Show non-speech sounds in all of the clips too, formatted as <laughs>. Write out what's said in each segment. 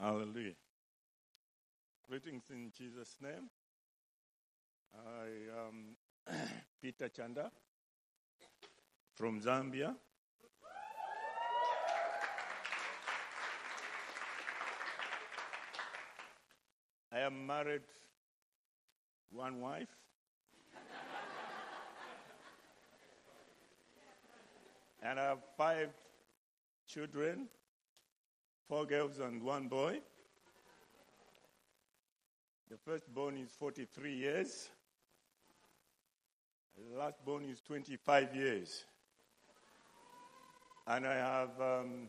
Hallelujah. Greetings in Jesus' name. I am <clears throat> Peter Chanda from Zambia. I am married, one wife. and I have five children four girls and one boy. The firstborn is 43 years. The last born is 25 years. And I have um,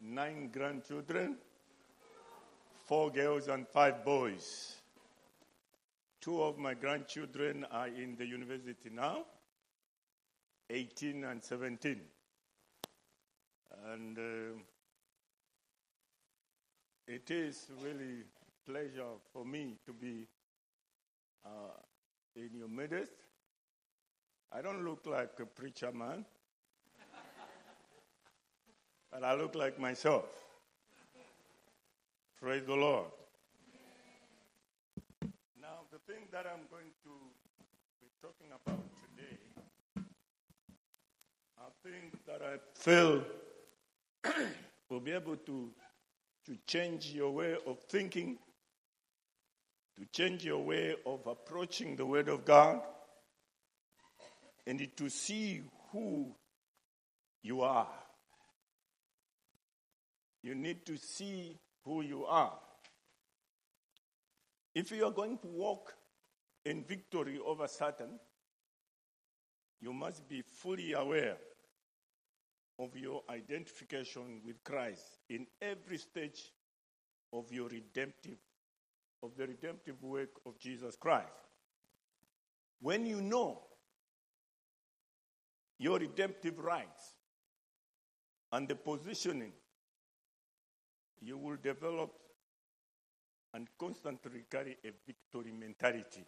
nine grandchildren, four girls and five boys. Two of my grandchildren are in the university now, 18 and 17. And uh, it is really pleasure for me to be uh, in your midst. I don't look like a preacher man, but I look like myself. Praise the Lord. Now, the thing that I'm going to be talking about today, I think that I feel <clears throat> will be able to to change your way of thinking, to change your way of approaching the Word of God, and to see who you are. You need to see who you are. If you are going to walk in victory over Satan, you must be fully aware of your identification with Christ in every stage of your redemptive, of the redemptive work of Jesus Christ. When you know your redemptive rights and the positioning, you will develop and constantly carry a victory mentality.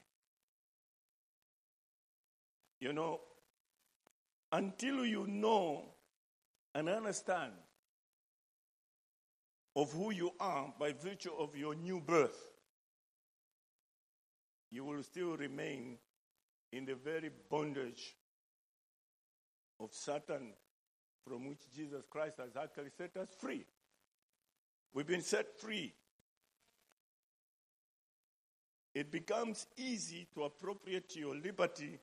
You know, until you know and understand of who you are by virtue of your new birth, you will still remain in the very bondage of Satan from which Jesus Christ has actually set us free. We've been set free. It becomes easy to appropriate your liberty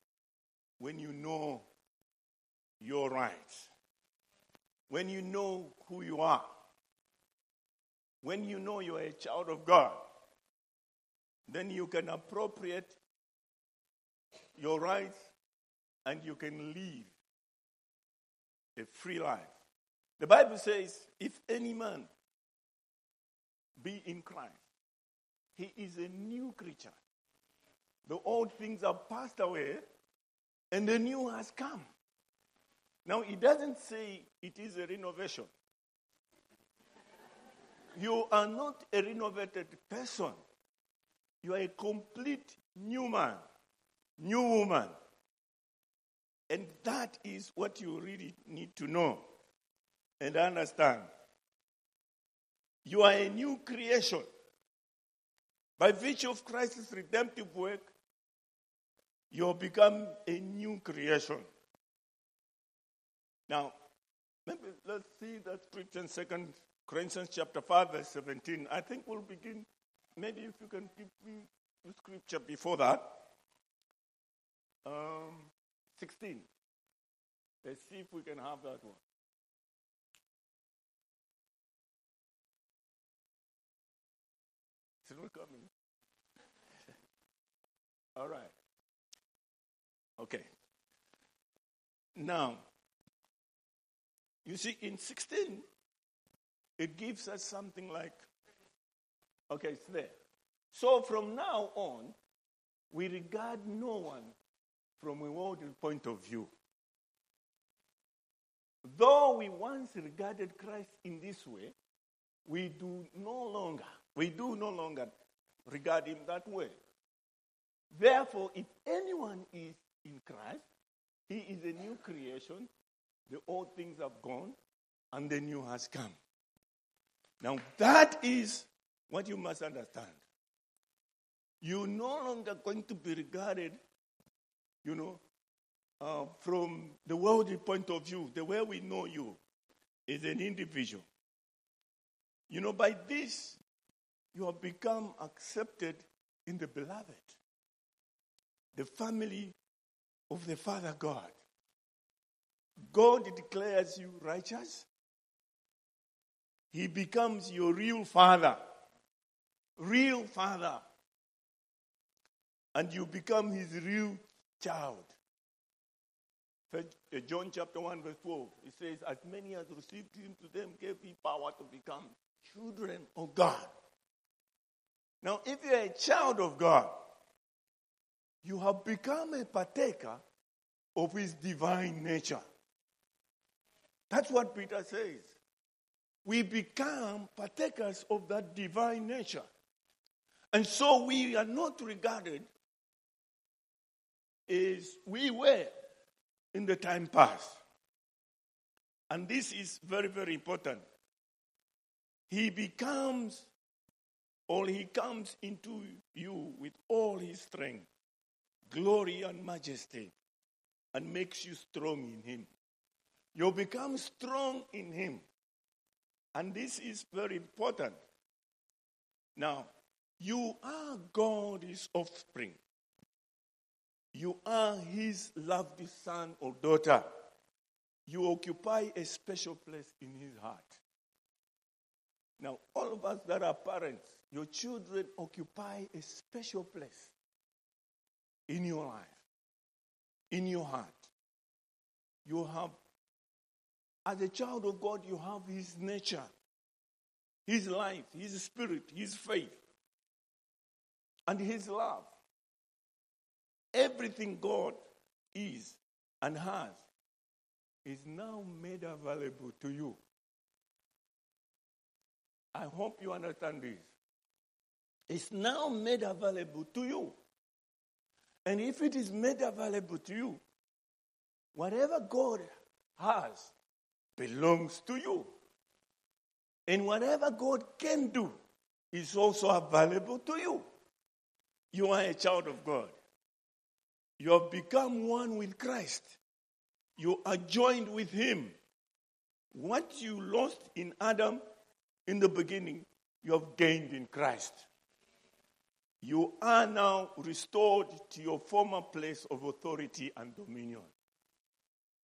when you know your rights when you know who you are, when you know you are a child of God, then you can appropriate your rights and you can live a free life. The Bible says, if any man be in Christ, he is a new creature. The old things have passed away and the new has come. Now, it doesn't say it is a renovation. You are not a renovated person. You are a complete new man, new woman. And that is what you really need to know and understand. You are a new creation. By virtue of Christ's redemptive work, you have become a new creation. Now, maybe let's see that scripture in Second Corinthians chapter 5, verse 17. I think we'll begin. Maybe if you can give me the scripture before that. Um, 16. Let's see if we can have that one. It's not coming. <laughs> All right. Okay. Now, you see, in 16, it gives us something like, okay, it's there. So from now on, we regard no one from a worldly point of view. Though we once regarded Christ in this way, we do no longer, we do no longer regard him that way. Therefore, if anyone is in Christ, he is a new creation. The old things have gone and the new has come. Now, that is what you must understand. You're no longer going to be regarded, you know, uh, from the worldly point of view, the way we know you is an individual. You know, by this, you have become accepted in the beloved, the family of the Father God. God declares you righteous. He becomes your real father. Real father. And you become his real child. Uh, John chapter 1, verse 4, it says, As many as received him, to them gave he power to become children of God. Now, if you're a child of God, you have become a partaker of his divine nature. That's what Peter says. We become partakers of that divine nature. And so we are not regarded as we were in the time past. And this is very, very important. He becomes, or he comes into you with all his strength, glory, and majesty, and makes you strong in him. You become strong in him. And this is very important. Now, you are God's offspring. You are his loved son or daughter. You occupy a special place in his heart. Now, all of us that are parents, your children occupy a special place in your life, in your heart. You have, as a child of God, you have his nature, his life, his spirit, his faith, and his love. Everything God is and has is now made available to you. I hope you understand this. It's now made available to you. And if it is made available to you, whatever God has belongs to you. And whatever God can do is also available to you. You are a child of God. You have become one with Christ. You are joined with Him. What you lost in Adam in the beginning, you have gained in Christ. You are now restored to your former place of authority and dominion.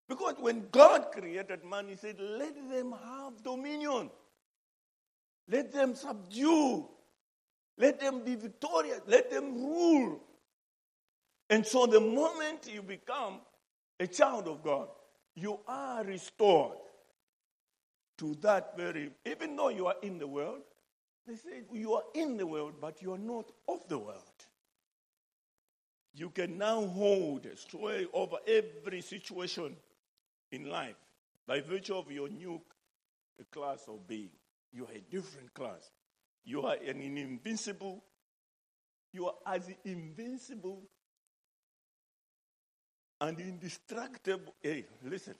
Because when God created man, He said, Let them have dominion. Let them subdue. Let them be victorious. Let them rule. And so the moment you become a child of God, you are restored to that very, even though you are in the world, they say you are in the world, but you are not of the world. You can now hold sway over every situation in life by virtue of your new class of being. You are a different class. You are an invincible, you are as invincible and indestructible. Hey, listen.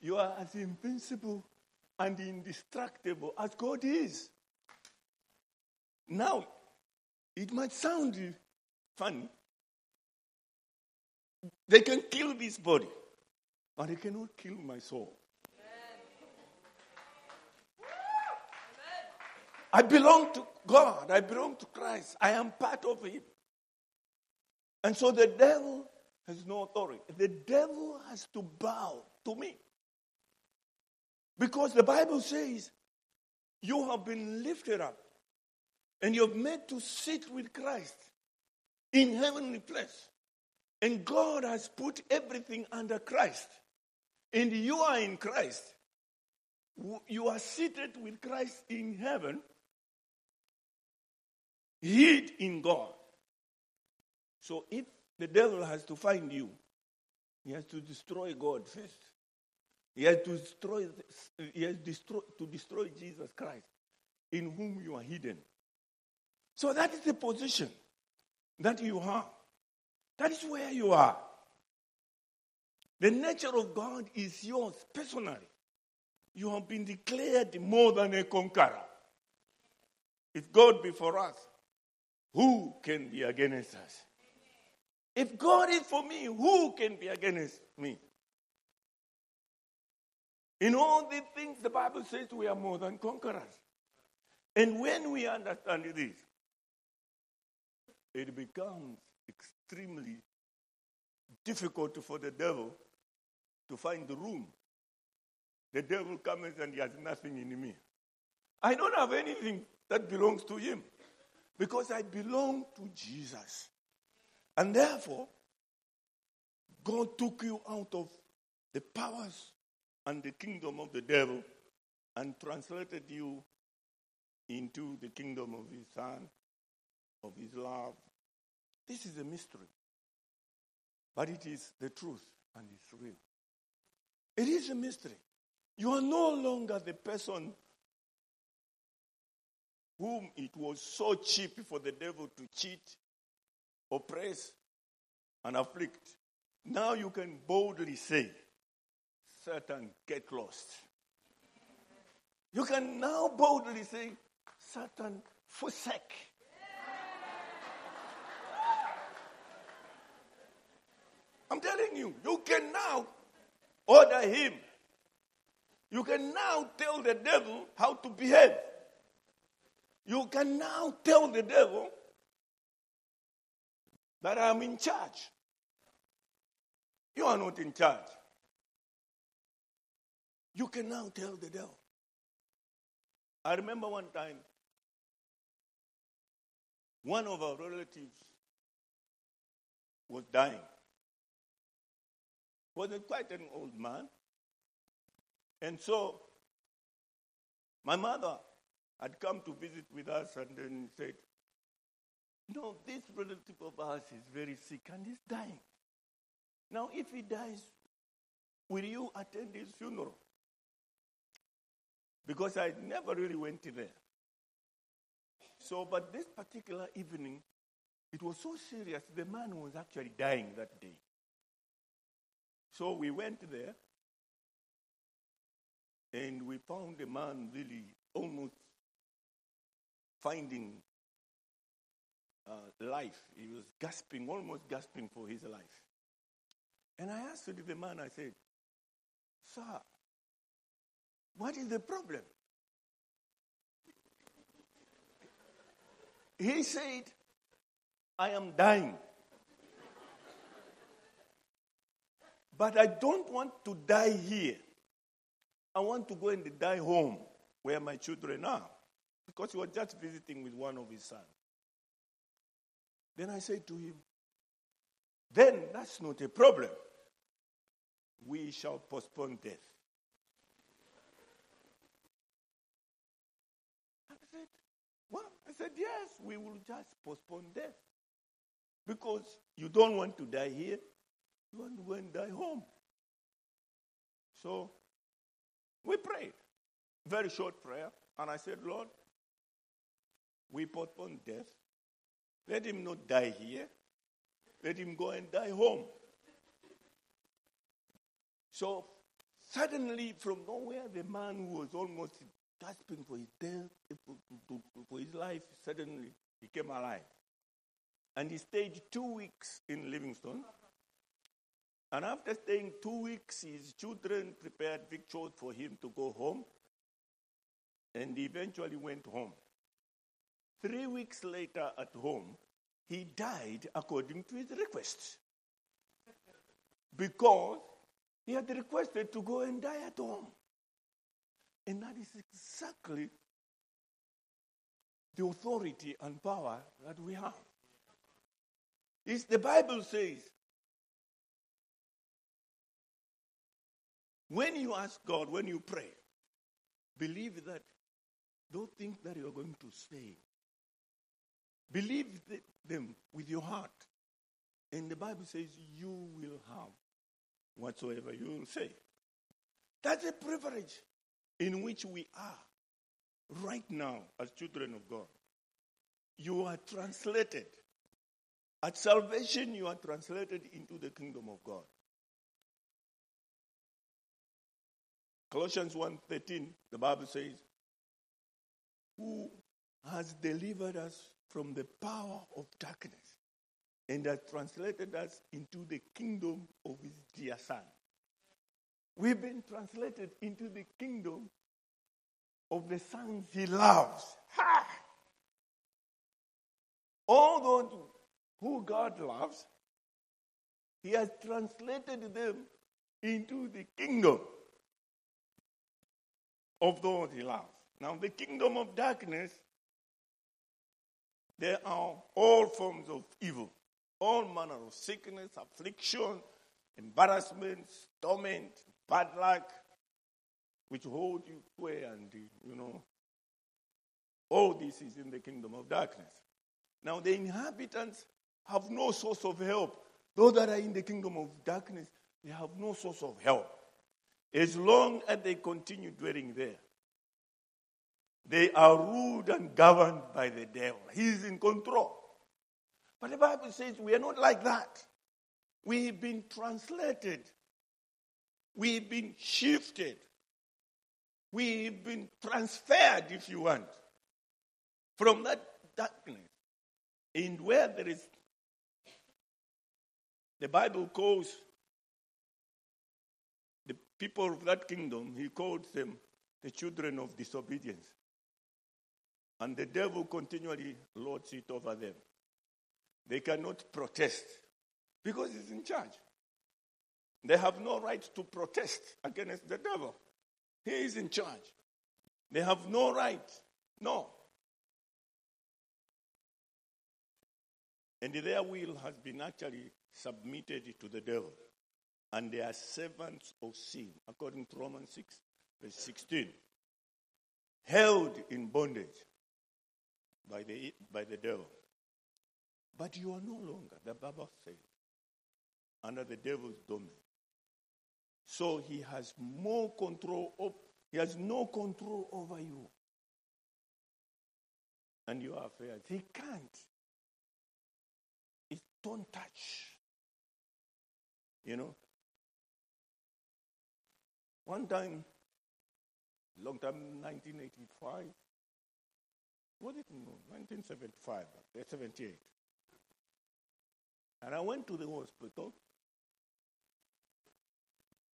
You are as invincible and indestructible as God is. Now, it might sound funny. They can kill this body, but they cannot kill my soul. I belong to God. I belong to Christ. I am part of Him. And so the devil has no authority. The devil has to bow to me. Because the Bible says you have been lifted up and you're made to sit with Christ in heavenly place. And God has put everything under Christ. And you are in Christ. You are seated with Christ in heaven, hid in God. So if the devil has to find you. He has to destroy God first. He has to destroy, he has destroy, to destroy Jesus Christ, in whom you are hidden. So that is the position that you have. That is where you are. The nature of God is yours personally. You have been declared more than a conqueror. If God be for us, who can be against us? If God is for me, who can be against me? In all these things, the Bible says we are more than conquerors. And when we understand this, it becomes extremely difficult for the devil to find the room. The devil comes and he has nothing in me. I don't have anything that belongs to him because I belong to Jesus. And therefore, God took you out of the powers and the kingdom of the devil and translated you into the kingdom of his son, of his love. This is a mystery. But it is the truth and it's real. It is a mystery. You are no longer the person whom it was so cheap for the devil to cheat, oppress, and afflict. Now you can boldly say, Satan, get lost. You can now boldly say, Satan, forsake. I'm telling you, you can now order him. You can now tell the devil how to behave. You can now tell the devil that I'm in charge. You are not in charge. You can now tell the devil. I remember one time, one of our relatives was dying. Was quite an old man. And so my mother had come to visit with us and then said, No, this relative of ours is very sick and he's dying. Now, if he dies, will you attend his funeral? Because I never really went there. So, but this particular evening, it was so serious, the man was actually dying that day. So we went there and we found the man really almost finding uh, life. He was gasping, almost gasping for his life. And I asked the man, I said, Sir, what is the problem? He said, I am dying. But I don't want to die here. I want to go and die home where my children are. Because he was just visiting with one of his sons. Then I said to him, Then that's not a problem. We shall postpone death. I said, What? I said, Yes, we will just postpone death. Because you don't want to die here, to go and die home. So we prayed. Very short prayer. And I said, Lord, we postpone death. Let him not die here. Let him go and die home. So suddenly, from nowhere, the man who was almost gasping for his death, for his life, suddenly became alive. And he stayed two weeks in Livingstone. And after staying two weeks, his children prepared victuals for him to go home. And eventually went home. Three weeks later at home, he died according to his request. Because he had requested to go and die at home. And that is exactly the authority and power that we have. It's the Bible says, when you ask God, when you pray, believe that those things that you are going to say Believe them with your heart. And the Bible says you will have whatsoever you will say. That's a privilege in which we are right now as children of God. You are translated. At salvation, you are translated into the kingdom of God. Colossians 1:13, the Bible says, Who has delivered us from the power of darkness and has translated us into the kingdom of his dear son. We've been translated into the kingdom of the sons he loves. Ha! All those who God loves, he has translated them into the kingdom of those he loves. Now, the kingdom of darkness, there are all forms of evil, all manner of sickness, affliction, embarrassment, torment, bad luck, which hold you away, and you know, all this is in the kingdom of darkness. Now, the inhabitants have no source of help. Those that are in the kingdom of darkness, they have no source of help. As long as they continue dwelling there, they are ruled and governed by the devil. He is in control. But the Bible says we are not like that. We've been translated, we've been shifted, we've been transferred, if you want, from that darkness. And where there is, the Bible calls people of that kingdom, he calls them the children of disobedience. And the devil continually lords it over them. They cannot protest because he's in charge. They have no right to protest against the devil. He is in charge. They have no right. No. And their will has been actually submitted to the devil. And they are servants of sin, according to Romans 6, verse 16. Held in bondage by the, by the devil. But you are no longer, the Bible says, under the devil's domain. So he has more control he has no control over you and your affairs. He can't. It don't touch. You know? One time, long time, 1985, was it? No, 1975, 78. And I went to the hospital,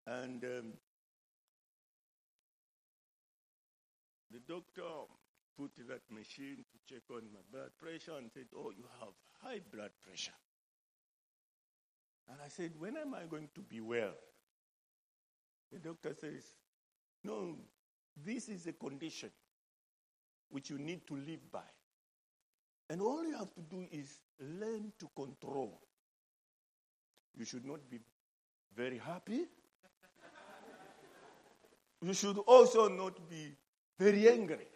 and um, the doctor put that machine to check on my blood pressure and said, Oh, you have high blood pressure. And I said, When am I going to be well? The doctor says, No, this is a condition which you need to live by. And all you have to do is learn to control. You should not be very happy. You should also not be very angry.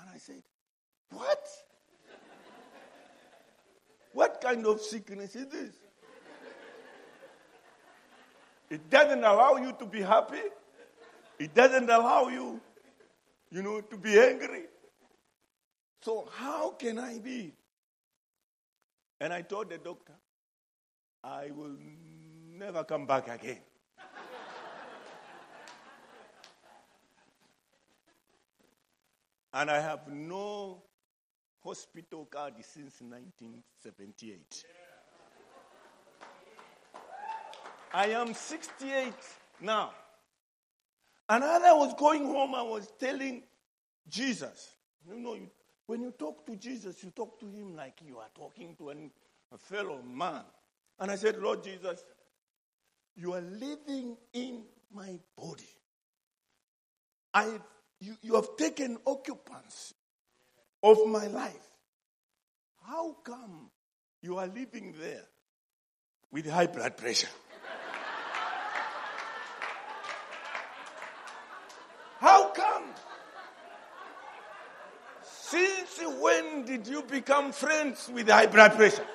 And I said, What? what kind of sickness is this? It doesn't allow you to be happy. It doesn't allow you, you know, to be angry. So, how can I be? And I told the doctor, I will never come back again. and I have no hospital card since 1978. I am 68 now. And as I was going home, I was telling Jesus, you know, when you talk to Jesus, you talk to him like you are talking to an, a fellow man. And I said, Lord Jesus, you are living in my body. I, you, you have taken occupants of my life. How come you are living there with high blood pressure? How come? Since did you become friends with high blood pressure?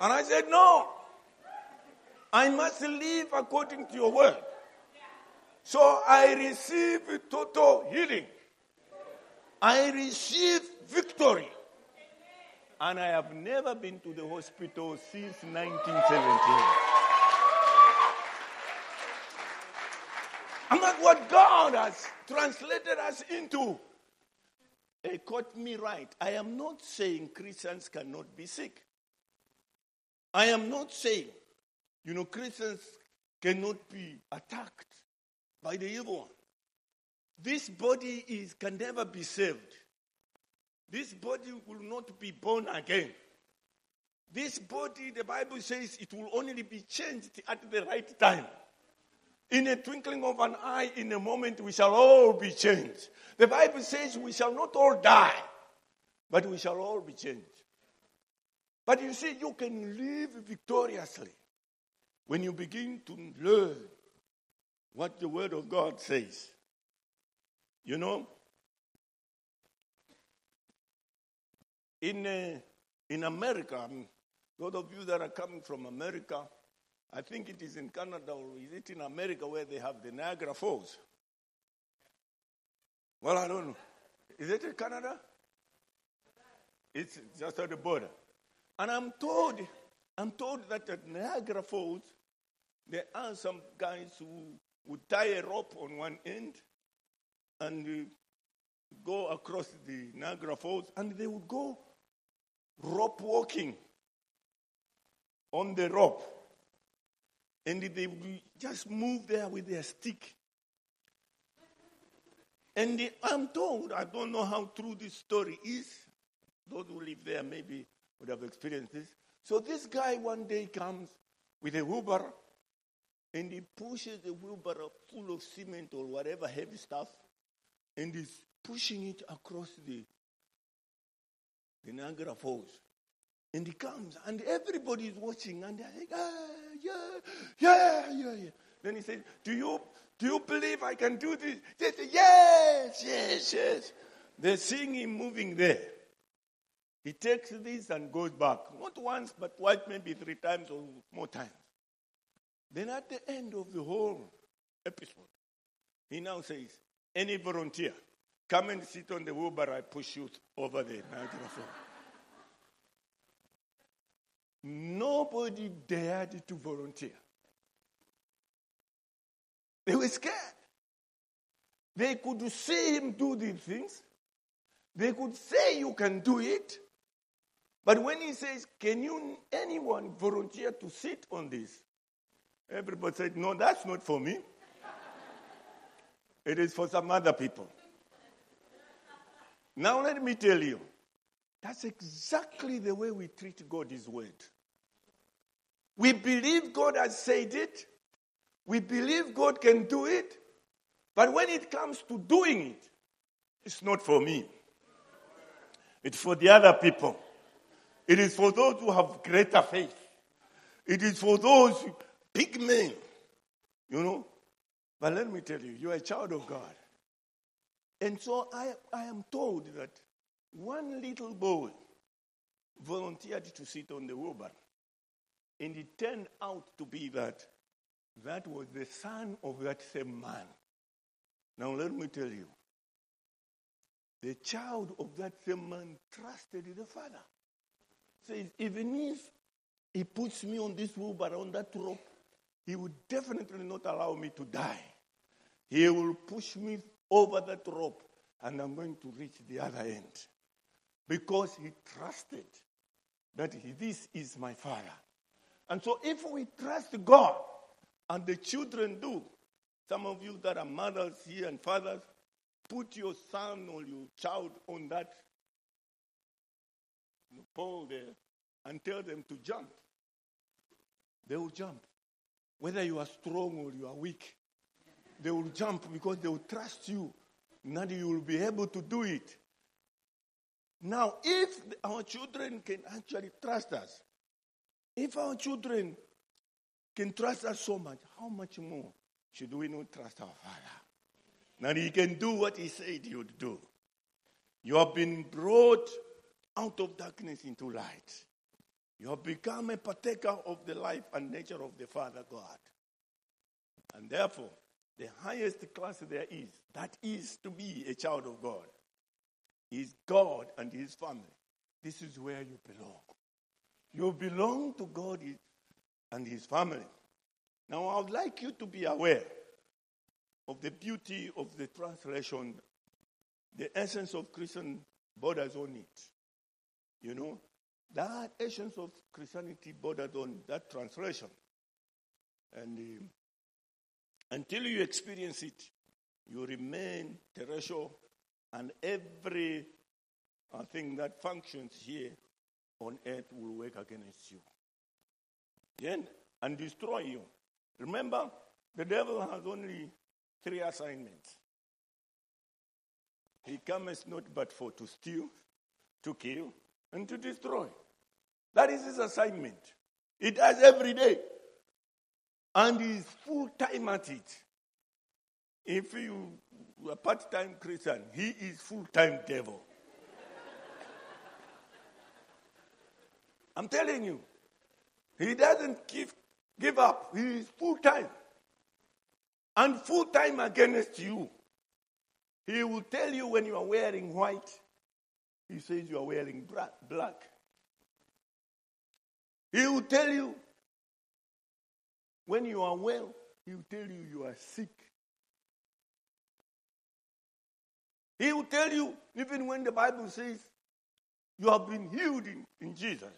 And I said, No. I must live according to your word. So I receive total healing. I receive victory. And I have never been to the hospital since 1978. And that's what God has translated us into. It caught me right. I am not saying Christians cannot be sick. I am not saying, you know, Christians cannot be attacked by the evil one. This body is, can never be saved. This body will not be born again. This body, the Bible says, it will only be changed at the right time. In a twinkling of an eye, in a moment, we shall all be changed. The Bible says we shall not all die, but we shall all be changed. But you see, you can live victoriously when you begin to learn what the Word of God says. You know, in, uh, in America, um, those of you that are coming from America, I think it is in Canada or is it in America where they have the Niagara Falls? Well, I don't know. Is it in Canada? It's just at the border. And I'm told, I'm told that at Niagara Falls, there are some guys who would tie a rope on one end and uh, go across the Niagara Falls, and they would go rope walking on the rope. And they just move there with their stick. And I'm told, I don't know how true this story is. Those who live there maybe would have experienced this. So this guy one day comes with a wheelbarrow and he pushes the wheelbarrow full of cement or whatever heavy stuff and he's pushing it across the, the Niagara Falls. And he comes, and everybody is watching, and they're like, ah, yeah, yeah, yeah, yeah. Then he said, Do you do you believe I can do this? They say, Yes, yes, yes. They're seeing him moving there. He takes this and goes back. Not once, but twice, maybe three times or more times. Then at the end of the whole episode, he now says, Any volunteer, come and sit on the wheelbarrow, I push you over the Niagara Falls. Nobody dared to volunteer. They were scared. They could see him do these things. They could say you can do it. But when he says, Can you anyone volunteer to sit on this? Everybody said, No, that's not for me. it is for some other people. Now let me tell you, that's exactly the way we treat God's word. We believe God has said it. We believe God can do it. But when it comes to doing it, it's not for me. It's for the other people. It is for those who have greater faith. It is for those big men. You know? But let me tell you, you're a child of God. And so I, I am told that one little boy volunteered to sit on the wheelbarrow. And it turned out to be that that was the son of that same man. Now, let me tell you the child of that same man trusted the father. Says, even if he puts me on this wheelbarrow, on that rope, he would definitely not allow me to die. He will push me over that rope, and I'm going to reach the other end. Because he trusted that he, this is my father. And so if we trust God, and the children do, some of you that are mothers here and fathers, put your son or your child on that pole there and tell them to jump. They will jump. Whether you are strong or you are weak, they will jump because they will trust you. Now you will be able to do it. Now, if our children can actually trust us, if our children can trust us so much, how much more should we not trust our Father? Now He can do what He said He would do. You have been brought out of darkness into light. You have become a partaker of the life and nature of the Father God. And therefore, the highest class there is, that is to be a child of God, is God and His family. This is where you belong. You belong to God and His family. Now, I would like you to be aware of the beauty of the translation, the essence of Christian borders on it. You know, that essence of Christianity bordered on that translation. And uh, until you experience it, you remain terrestrial, and every thing that functions here on earth will work against you. Yeah? And destroy you. Remember, the devil has only three assignments. He comes not but for to steal, to kill, and to destroy. That is his assignment. He does every day. And he's full time at it. If you are part time Christian, he is full time devil. I'm telling you, he doesn't give, give up. He is full time. And full time against you. He will tell you when you are wearing white, he says you are wearing black. He will tell you when you are well, he will tell you you are sick. He will tell you, even when the Bible says you have been healed in, in Jesus,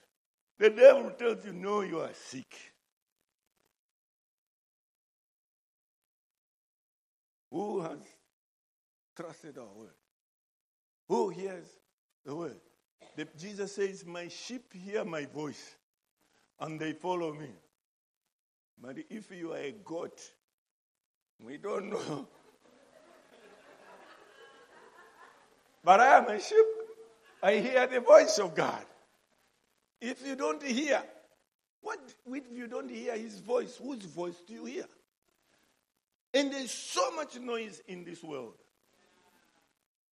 the devil tells you, no, you are sick. Who has trusted our word? Who hears the word? The, Jesus says, My sheep hear my voice and they follow me. But if you are a goat, we don't <laughs> know. but I am a sheep. I hear the voice of God. If you don't hear, what if you don't hear his voice? Whose voice do you hear? And there's so much noise in this world.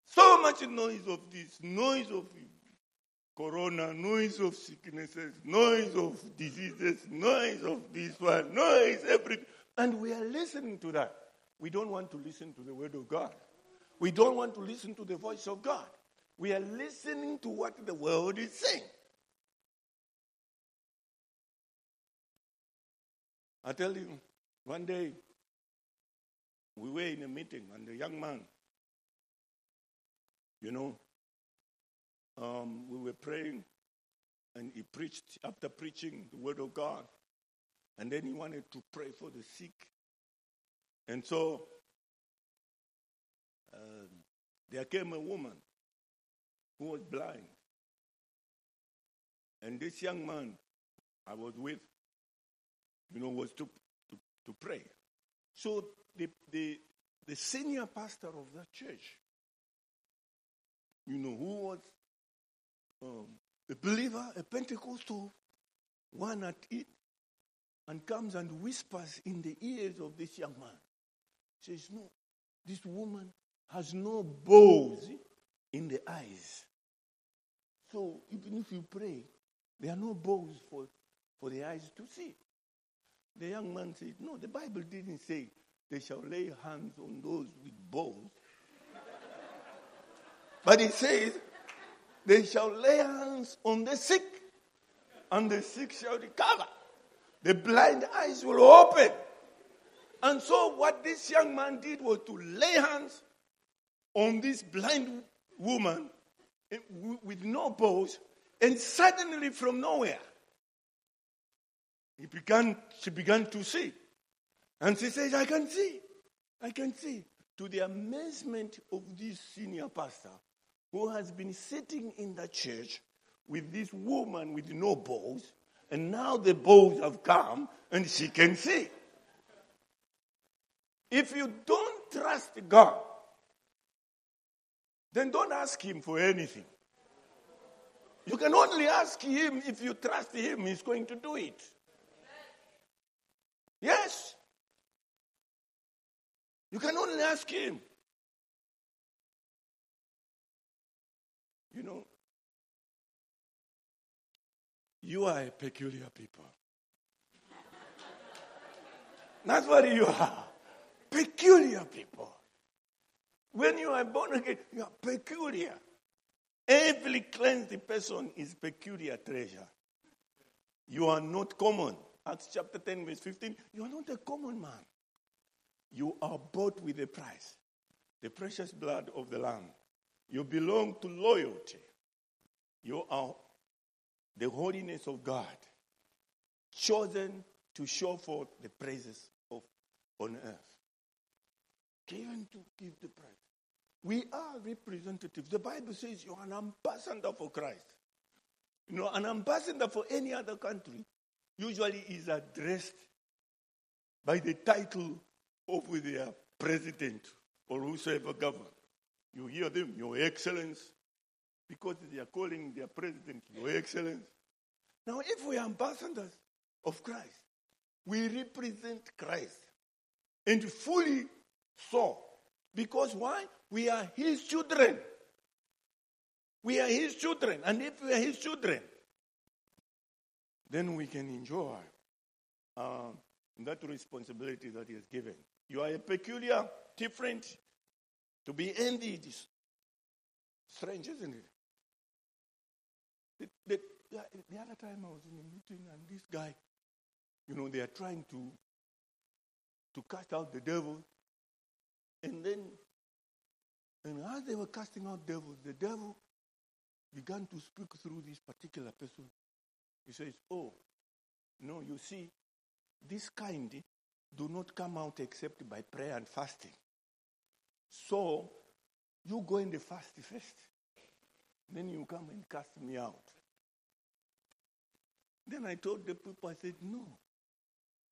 So much noise of this, noise of corona, noise of sicknesses, noise of diseases, noise of this one, noise everything. And we are listening to that. We don't want to listen to the word of God. We don't want to listen to the voice of God. We are listening to what the world is saying. I tell you, one day we were in a meeting and a young man, you know, um, we were praying and he preached, after preaching the word of God, and then he wanted to pray for the sick. And so um, there came a woman who was blind. And this young man I was with you know, was to, to, to pray. So the, the, the senior pastor of that church, you know, who was um, a believer, a Pentecostal, one at it, and comes and whispers in the ears of this young man. Says, No, this woman has no bows in the eyes. So even if you pray, there are no bows for, for the eyes to see. The young man said, No, the Bible didn't say they shall lay hands on those with bows. but it says they shall lay hands on the sick, and the sick shall recover. The blind eyes will open. And so, what this young man did was to lay hands on this blind woman eh, with no bows, and suddenly from nowhere, he began, she began to see. And she says, I can see. I can see. To the amazement of this senior pastor who has been sitting in the church with this woman with no balls, and now the balls have come and she can see. If you don't trust God, then don't ask Him for anything. You can only ask Him if you trust Him, He's going to do it. Yes. You can only ask him. You know, you are a peculiar people. That's what you are. Peculiar people. When you are born again, you are peculiar. Every cleansed person is peculiar treasure. You are not common. Acts chapter 10, verse 15, you are not a common man. You are bought with a price, the precious blood of the Lamb. You belong to loyalty. You are the holiness of God, chosen to show forth the praises of on earth. Given to give the praise. We are representatives. The Bible says you're an ambassador for Christ. You know, an ambassador for any other country usually is addressed by the title of their president or whosoever government. You hear them, Your Excellence, because they are calling their president Your Excellence. Now, if we are ambassadors of Christ, we represent Christ and fully so. Because why? We are His children. We are His children. And if we are His children, then we can enjoy uh, that responsibility that has given. You are a peculiar, different, to be envied. Strange, isn't it? The, the, the other time I was in a meeting and this guy, you know, they are trying to to cast out the devil. And then, and as they were casting out devils, the devil began to speak through this particular person. He says, Oh, no, you see, this kind do not come out except by prayer and fasting. So, you go in the fast first. Then you come and cast me out. Then I told the people, I said, No.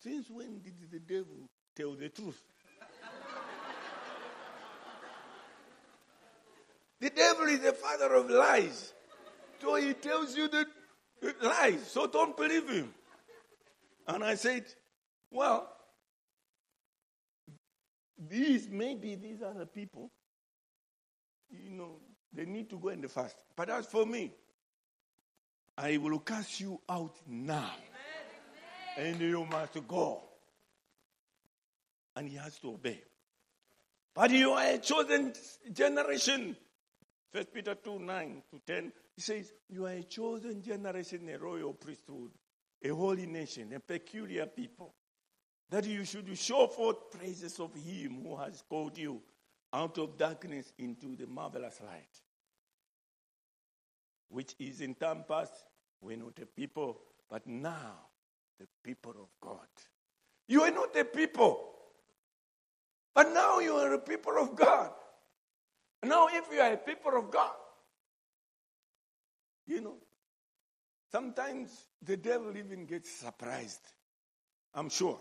Since when did the devil tell the truth? <laughs> the devil is the father of lies. So he tells you the lies. So don't believe him. And I said, Well, these, maybe these are the people, you know, they need to go in the fast. But as for me, I will cast you out now. Amen. And you must go. And he has to obey. But you are a chosen generation. First Peter 2 9 to 10. He says, You are a chosen generation, a royal priesthood, a holy nation, a peculiar people that you should show forth praises of him who has called you out of darkness into the marvelous light, which is in time past, we're not a people, but now the people of God. You are not a people, but now you are a people of God. Now, if you are a people of God, you know, sometimes the devil even gets surprised. I'm sure.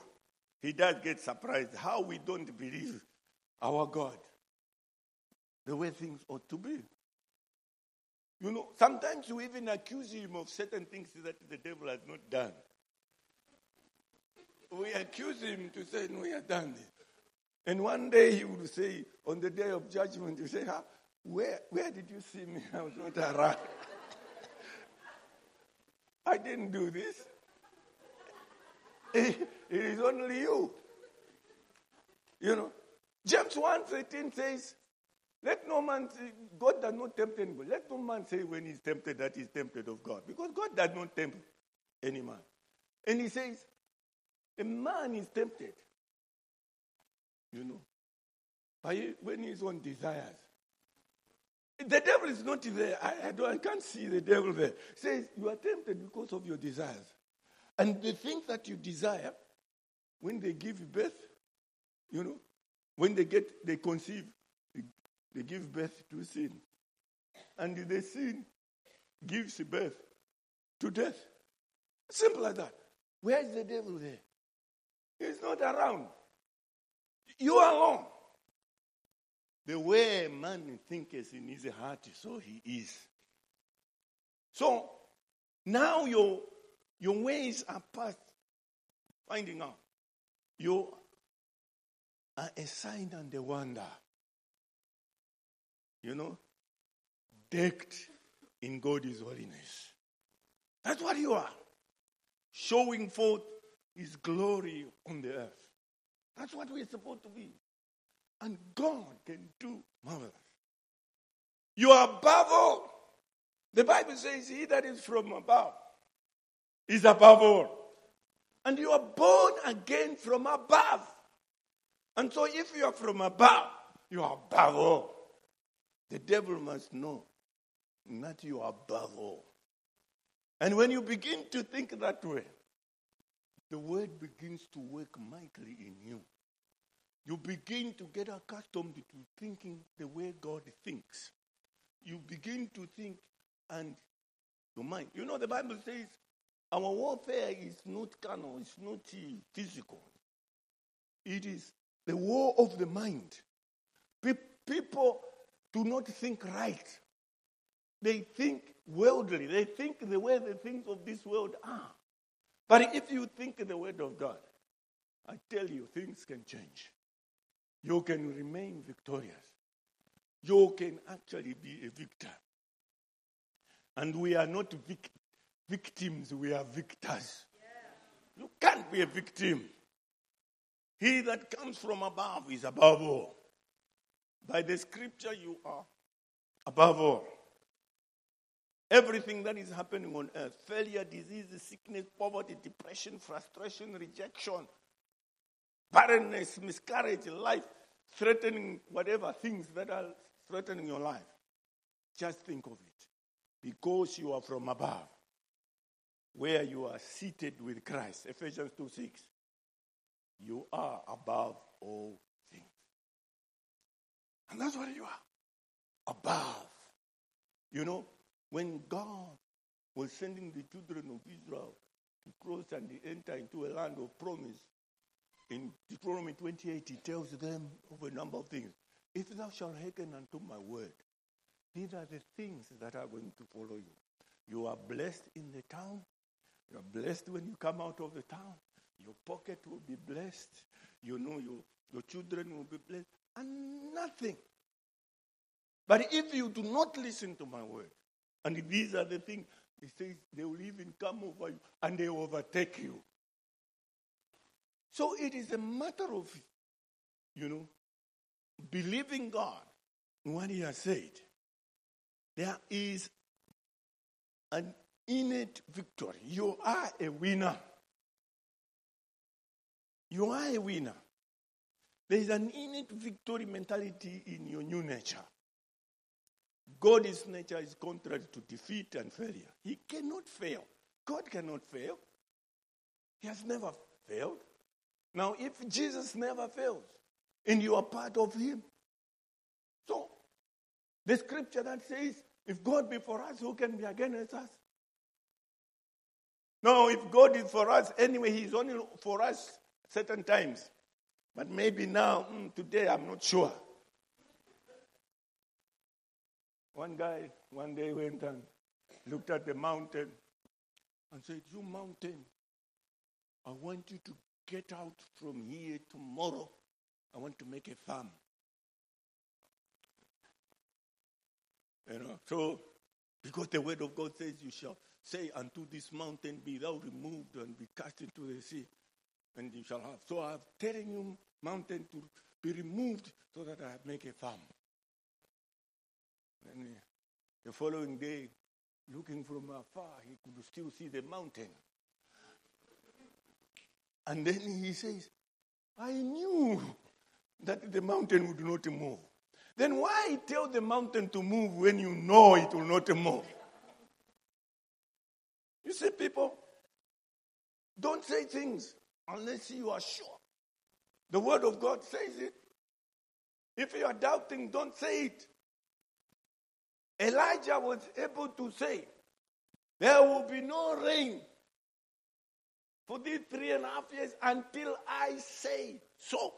He does get surprised how we don't believe our God the way things ought to be. You know, sometimes you even accuse him of certain things that the devil has not done. We accuse him to say, No, he has done this. And one day he would say, on the day of judgment, you say, where, where did you see me? <laughs> I was not around. I didn't do this. It is only you. You know, James 1:13 says, Let no man say, God does not tempt anybody. Let no man say when he's tempted that he's tempted of God. Because God does not tempt any man. And he says, A man is tempted, you know, by when his own desires. The devil is not there. I, I, don't, I can't see the devil there. He says, You are tempted because of your desires. And the things that you desire, when they give birth, you know, when they get, they conceive, they, they give birth to sin. And the sin gives birth to death. Simple as that. Where is the devil there? He's not around. You are alone. The way man thinks in his heart, so he is. So now your your ways are past finding out. You are a sign and a wonder. You know, decked in God's holiness. That's what you are. Showing forth His glory on the earth. That's what we're supposed to be. God can do marvelous. You are above all. The Bible says, He that is from above is above all. And you are born again from above. And so if you are from above, you are above all. The devil must know that you are above all. And when you begin to think that way, the word begins to work mightily in you. You begin to get accustomed to thinking the way God thinks. You begin to think and your mind. You know, the Bible says our warfare is not carnal, it's not physical. It is the war of the mind. People do not think right. They think worldly. They think the way the things of this world are. But if you think in the word of God, I tell you, things can change. You can remain victorious. You can actually be a victor. And we are not vic- victims, we are victors. You can't be a victim. He that comes from above is above all. By the scripture, you are above all. Everything that is happening on earth failure, disease, sickness, poverty, depression, frustration, rejection, barrenness, miscarriage, life threatening whatever things that are threatening your life. Just think of it. Because you are from above, where you are seated with Christ. Ephesians 2 6. You are above all things. And that's what you are. Above. You know, when God was sending the children of Israel to cross and enter into a land of promise, in Deuteronomy 28, he tells them of a number of things. If thou shalt hearken unto my word, these are the things that are going to follow you. You are blessed in the town. You are blessed when you come out of the town. Your pocket will be blessed. You know, your, your children will be blessed. And nothing. But if you do not listen to my word, and these are the things, he says they will even come over you and they will overtake you. So it is a matter of, you know, believing God in what He has said. There is an innate victory. You are a winner. You are a winner. There is an innate victory mentality in your new nature. God's nature is contrary to defeat and failure. He cannot fail. God cannot fail. He has never failed. Now, if Jesus never fails and you are part of him, so the scripture that says, if God be for us, who can be against us? No, if God is for us, anyway, He's only for us certain times. But maybe now, mm, today, I'm not sure. One guy one day went and looked at the mountain and said, You mountain, I want you to get out from here tomorrow. I want to make a farm. You know, so because the word of God says, You shall say unto this mountain, Be thou removed and be cast into the sea, and you shall have. So I'm telling you, mountain to be removed so that I make a farm. And uh, the following day, looking from afar, he could still see the mountain. And then he says, I knew that the mountain would not move. Then why tell the mountain to move when you know it will not move? You see, people, don't say things unless you are sure. The Word of God says it. If you are doubting, don't say it. Elijah was able to say, There will be no rain for these three and a half years until I say so.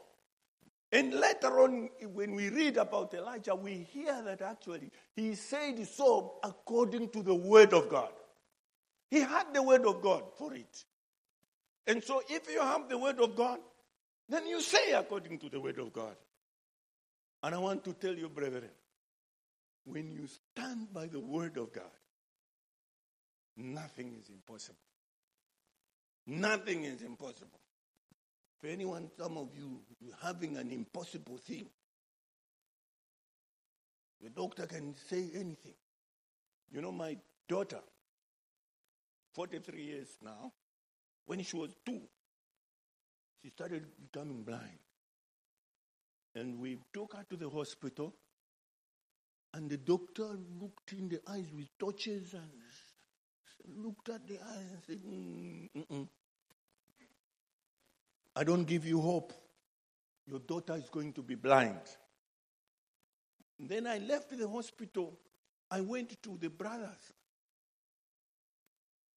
And later on, when we read about Elijah, we hear that actually he said so according to the word of God. He had the word of God for it. And so if you have the word of God, then you say according to the word of God. And I want to tell you, brethren, when you stand by the word of God, nothing is impossible. Nothing is impossible. For anyone, some of you, you're having an impossible thing, the doctor can say anything. You know, my daughter, 43 years now, when she was two, she started becoming blind. And we took her to the hospital. And the doctor looked in the eyes with torches and looked at the eyes and said, mm, mm-mm. I don't give you hope. Your daughter is going to be blind. Then I left the hospital. I went to the brothers.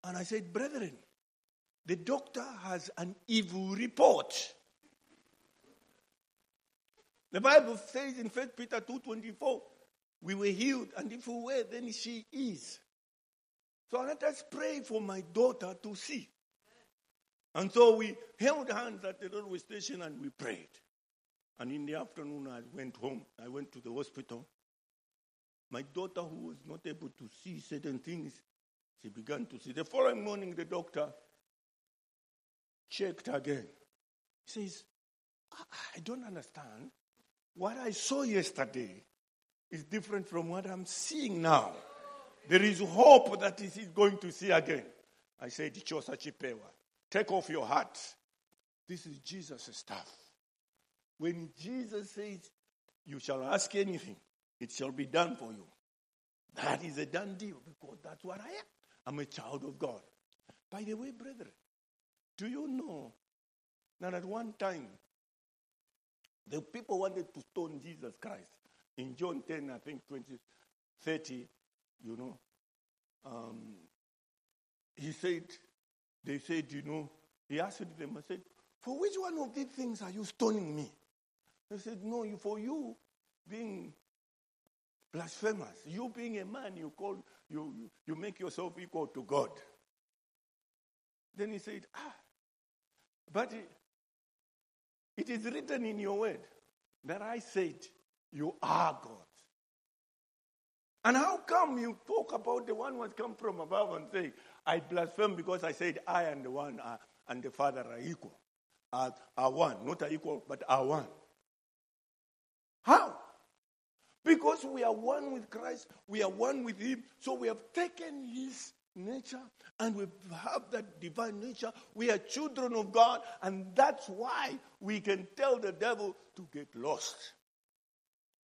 And I said, Brethren, the doctor has an evil report. The Bible says in 1 Peter 2.24, we were healed, and if we were, then she is. So let us pray for my daughter to see. And so we held hands at the railway station and we prayed. And in the afternoon, I went home. I went to the hospital. My daughter, who was not able to see certain things, she began to see. The following morning, the doctor checked again. He says, I don't understand. What I saw yesterday is different from what I'm seeing now. There is hope that he is going to see again. I said, Chosa Chipewa, take off your hat. This is Jesus' stuff. When Jesus says, You shall ask anything, it shall be done for you. That is a done deal because that's what I am. I'm a child of God. By the way, brethren, do you know that at one time the people wanted to stone Jesus Christ? In John 10, I think 20, 30, you know, um, he said, they said, you know, he asked them, I said, for which one of these things are you stoning me? They said, no, you, for you being blasphemous, you being a man, you call, you, you make yourself equal to God. Then he said, ah, but it, it is written in your word that I said, you are God. And how come you talk about the one who has come from above and say, I blaspheme because I said I and the one are, and the Father are equal, are, are one, not are equal, but are one. How? Because we are one with Christ, we are one with Him, so we have taken His nature and we have that divine nature. We are children of God, and that's why we can tell the devil to get lost.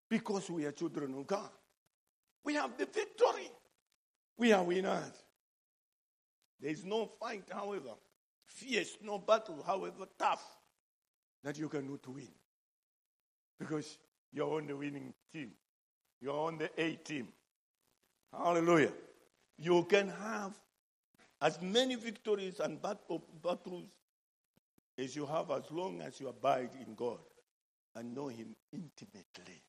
Because we are children of God. We have the victory. We are winners. There is no fight, however, fierce, no battle, however tough, that you cannot win. Because you're on the winning team. You're on the A team. Hallelujah. You can have as many victories and battles as you have as long as you abide in God and know Him intimately.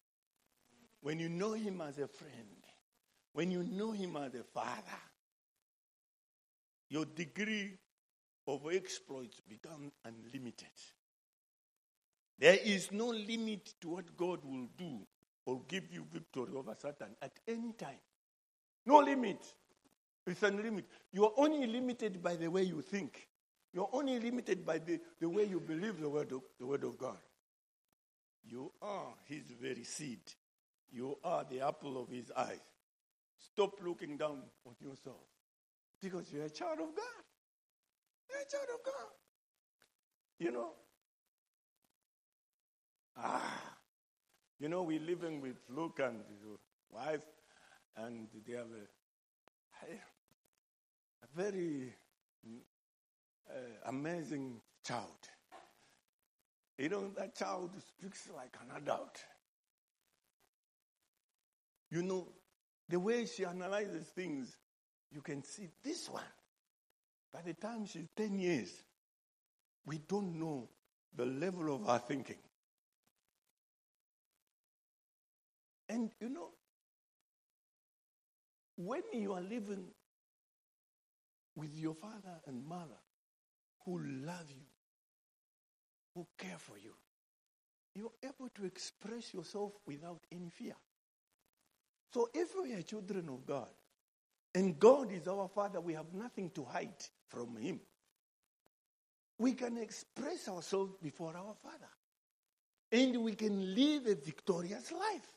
When you know Him as a friend, when you know Him as a Father, your degree of exploits become unlimited. There is no limit to what God will do or give you victory over Satan at any time. No limit. It's unlimited. You are only limited by the way you think. You're only limited by the, the way you believe the word, of, the word of God. You are his very seed. You are the apple of his eyes. Stop looking down on yourself because you're a child of God. You're a child of God. You know? Ah. You know, we're living with Luke and his wife, and they have a, a very uh, amazing child. You know, that child speaks like an adult. You know, the way she analyzes things, you can see this one. By the time she's 10 years, we don't know the level of her thinking. And you know, when you are living with your father and mother who love you, who care for you, you're able to express yourself without any fear. So if we are children of God, and God is our Father, we have nothing to hide from Him. We can express ourselves before our Father. And we can live a victorious life.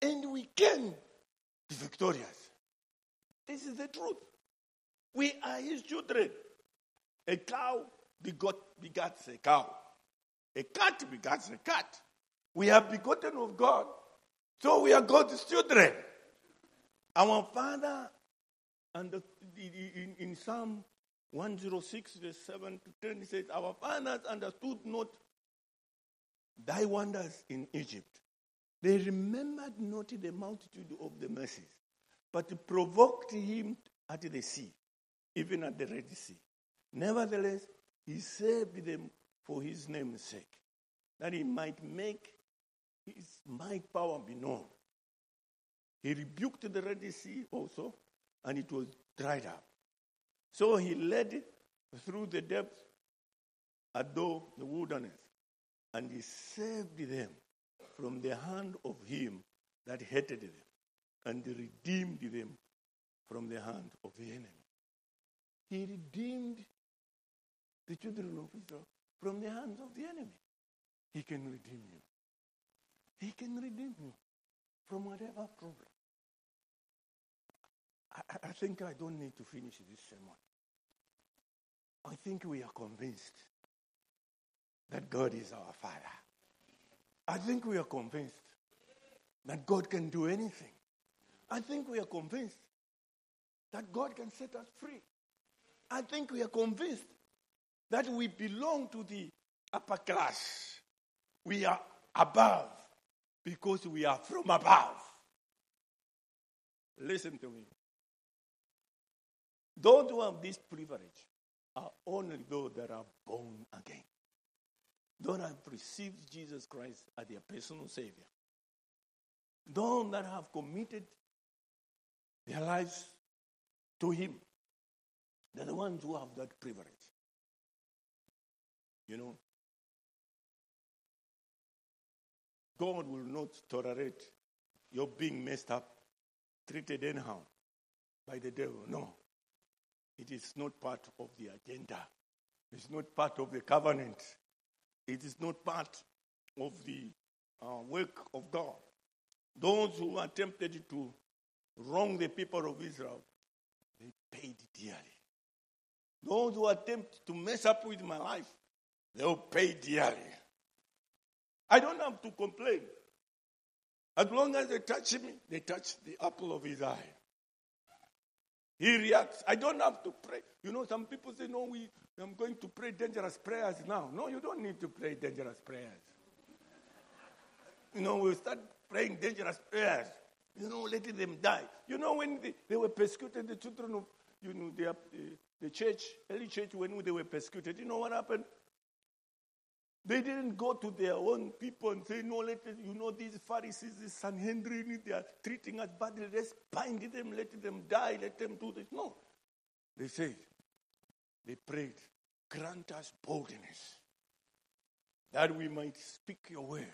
And we can be victorious. This is the truth. We are His children. A cow begot, begats a cow. A cat begats a cat. We are begotten of God. So we are God's children. Our Father, and the, in, in Psalm 106, verse 7 to 10, he says, Our fathers understood not thy wonders in Egypt. They remembered not the multitude of the mercies, but provoked him at the sea, even at the Red Sea. Nevertheless, he saved them for his name's sake, that he might make his might power be known. He rebuked the Red Sea also, and it was dried up. So he led through the depths, though the wilderness, and he saved them from the hand of him that hated them, and redeemed them from the hand of the enemy. He redeemed the children of Israel from the hands of the enemy. He can redeem you. He can redeem you from whatever problem. I, I think I don't need to finish this sermon. I think we are convinced that God is our Father. I think we are convinced that God can do anything. I think we are convinced that God can set us free. I think we are convinced that we belong to the upper class. We are above because we are from above. Listen to me. Who have this privilege are only those that are born again. Those have received Jesus Christ as their personal Savior. Those that have committed their lives to Him. They're the ones who have that privilege. You know, God will not tolerate your being messed up, treated anyhow by the devil. No. It is not part of the agenda. It's not part of the covenant. It is not part of the uh, work of God. Those who attempted to wrong the people of Israel, they paid dearly. Those who attempt to mess up with my life, they'll pay dearly. I don't have to complain. As long as they touch me, they touch the apple of his eye. He reacts. I don't have to pray. You know, some people say, no, we, I'm going to pray dangerous prayers now. No, you don't need to pray dangerous prayers. You know, we'll start praying dangerous prayers. You know, letting them die. You know, when they, they were persecuted, the children of, you know, the, uh, the church, early church, when they were persecuted, you know what happened? They didn't go to their own people and say, No, let us, you know, these Pharisees, this Sanhedrin, they are treating us badly. Let's bind them, let them die, let them do this. No. They said, they prayed, grant us boldness that we might speak your word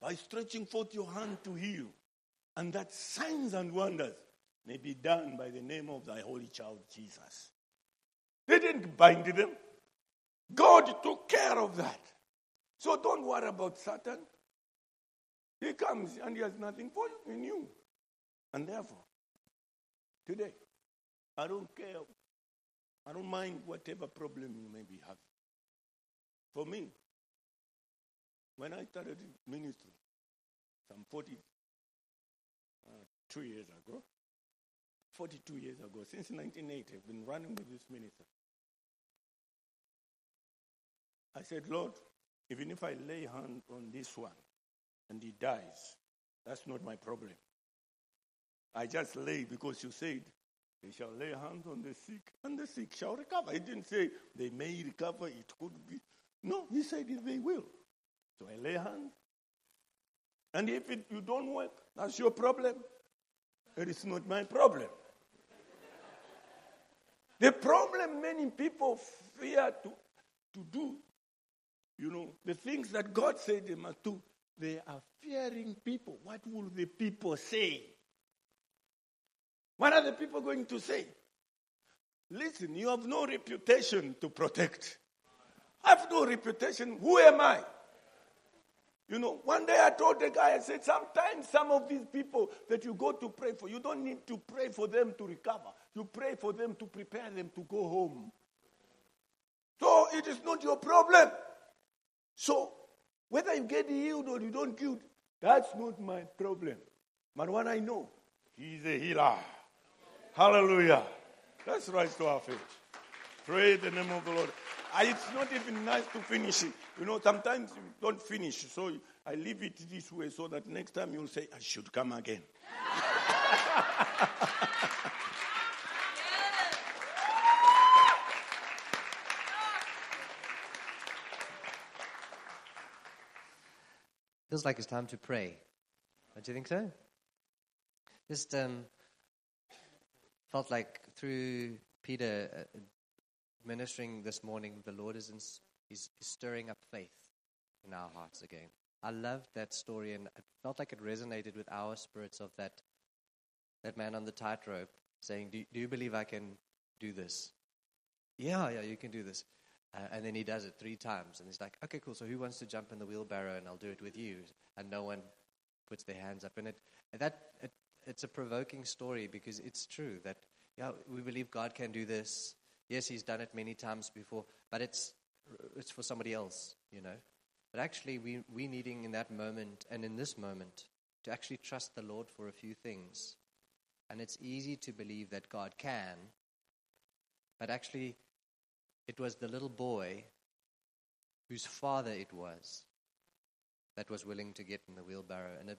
by stretching forth your hand to heal, and that signs and wonders may be done by the name of thy holy child Jesus. They didn't bind them. God took care of that. So don't worry about Satan. He comes and he has nothing for you in you. And therefore, today, I don't care. I don't mind whatever problem you may be having. For me, when I started ministry, some 42 uh, years ago, 42 years ago, since 1980, I've been running with this ministry. I said, Lord, even if I lay hand on this one and he dies, that's not my problem. I just lay because you said they shall lay hands on the sick and the sick shall recover. He didn't say they may recover, it could be. No, he said they will. So I lay hand. And if it, you don't work, that's your problem. It is not my problem. the problem many people fear to, to do you know, the things that God said they must do, they are fearing people. What will the people say? What are the people going to say? Listen, you have no reputation to protect. I have no reputation. Who am I? You know, one day I told the guy, I said, sometimes some of these people that you go to pray for, you don't need to pray for them to recover. You pray for them to prepare them to go home. So it is not your problem. So Whether you get healed or you don't healed, that's not my problem. But what I know, He's a healer. Hallelujah. Let's rise to our feet. Pray the name of the Lord. I, it's not even nice to finish it. You know, sometimes you don't finish. So I leave it this way so that next time you'll say, I should come again. <laughs> Feels like it's time to pray. Don't you think so? Just um, felt like through Peter uh, ministering this morning, the Lord is, in, is, is stirring up faith in our hearts again. I loved that story, and it felt like it resonated with our spirits of that that man on the tightrope saying, do, do you believe I can do this? Yeah, yeah, you can do this. Uh, and then he does it three times. And he's like, okay, cool. So who wants to jump in the wheelbarrow and I'll do it with you? And no one puts their hands up. And it, that, it, it's a provoking story because it's true that, yeah, we believe God can do this. Yes, he's done it many times before, but it's, it's for somebody else, you know. But actually, we, we needing in that moment and in this moment to actually trust the Lord for a few things. And it's easy to believe that God can, but actually, it was the little boy whose father it was that was willing to get in the wheelbarrow. And it,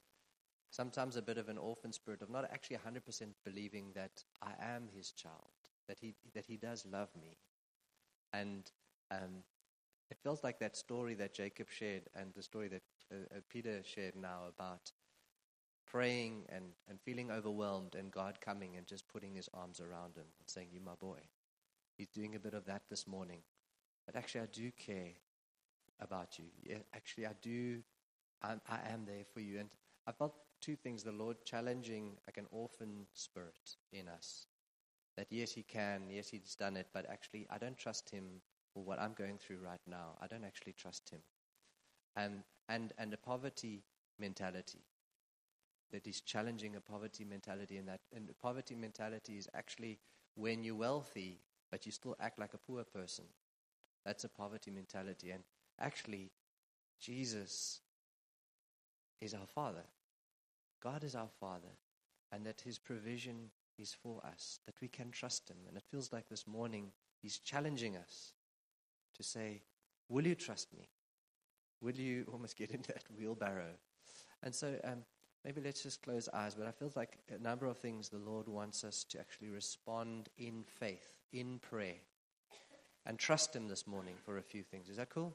sometimes a bit of an orphan spirit of not actually 100% believing that I am his child, that he, that he does love me. And um, it feels like that story that Jacob shared and the story that uh, uh, Peter shared now about praying and, and feeling overwhelmed and God coming and just putting his arms around him and saying, You, my boy. He's doing a bit of that this morning. But actually, I do care about you. Yeah, actually, I do. I'm, I am there for you. And I felt two things the Lord challenging like an orphan spirit in us. That yes, He can, yes, He's done it, but actually, I don't trust Him for what I'm going through right now. I don't actually trust Him. And, and, and a poverty mentality. That He's challenging a poverty mentality, and that and poverty mentality is actually when you're wealthy, but you still act like a poor person. That's a poverty mentality. And actually, Jesus is our Father. God is our Father. And that His provision is for us, that we can trust Him. And it feels like this morning He's challenging us to say, Will you trust me? Will you <laughs> almost get into that wheelbarrow? And so um, maybe let's just close eyes. But I feel like a number of things the Lord wants us to actually respond in faith in prayer and trust Him this morning for a few things. Is that cool?